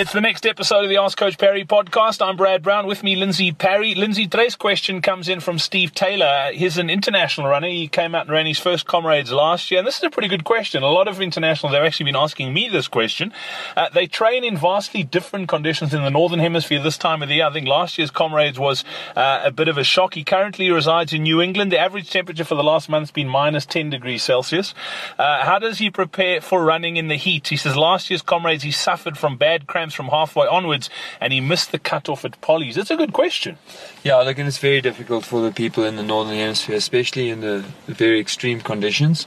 It's the next episode of the Ask Coach Parry podcast. I'm Brad Brown. With me, Lindsay Parry. Lindsay, today's question comes in from Steve Taylor. He's an international runner. He came out and ran his first comrades last year. And this is a pretty good question. A lot of internationals have actually been asking me this question. Uh, they train in vastly different conditions in the Northern Hemisphere this time of the year. I think last year's comrades was uh, a bit of a shock. He currently resides in New England. The average temperature for the last month has been minus 10 degrees Celsius. Uh, how does he prepare for running in the heat? He says last year's comrades, he suffered from bad cramps from halfway onwards and he missed the cutoff at Polly's? It's a good question. Yeah, look, and it's very difficult for the people in the Northern Hemisphere, especially in the, the very extreme conditions.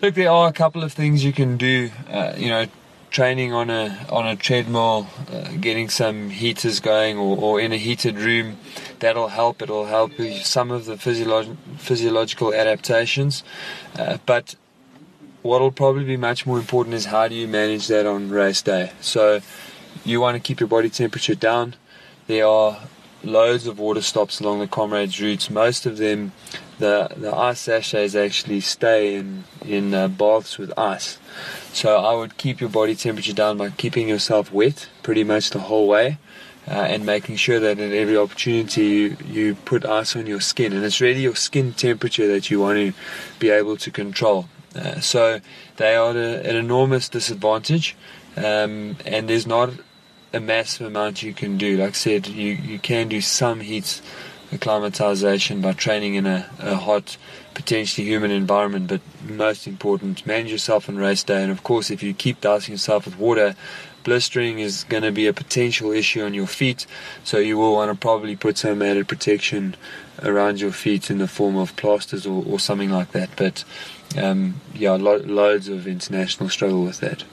Look, there are a couple of things you can do. Uh, you know, training on a on a treadmill, uh, getting some heaters going, or, or in a heated room, that'll help. It'll help some of the physiolog- physiological adaptations, uh, but what will probably be much more important is how do you manage that on race day. So you want to keep your body temperature down. There are loads of water stops along the comrades routes. Most of them, the the ice sachets actually stay in in uh, baths with ice. So I would keep your body temperature down by keeping yourself wet pretty much the whole way. Uh, and making sure that at every opportunity you, you put ice on your skin. And it's really your skin temperature that you want to be able to control. Uh, so they are at an enormous disadvantage, um, and there's not a massive amount you can do. Like I said, you, you can do some heat acclimatization by training in a, a hot, potentially humid environment, but most important, manage yourself on race day. And of course, if you keep dousing yourself with water, blistering is going to be a potential issue on your feet, so you will want to probably put some added protection around your feet in the form of plasters or, or something like that. But um, yeah, lo- loads of international struggle with that.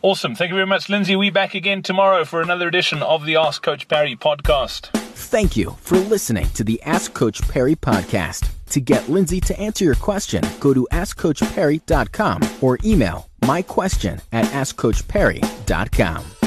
Awesome. Thank you very much, Lindsay. We back again tomorrow for another edition of the Ask Coach Parry podcast. Thank you for listening to the Ask Coach Parry podcast. To get Lindsay to answer your question, go to AskCoachParry.com or email my question at AskCoachParry.com.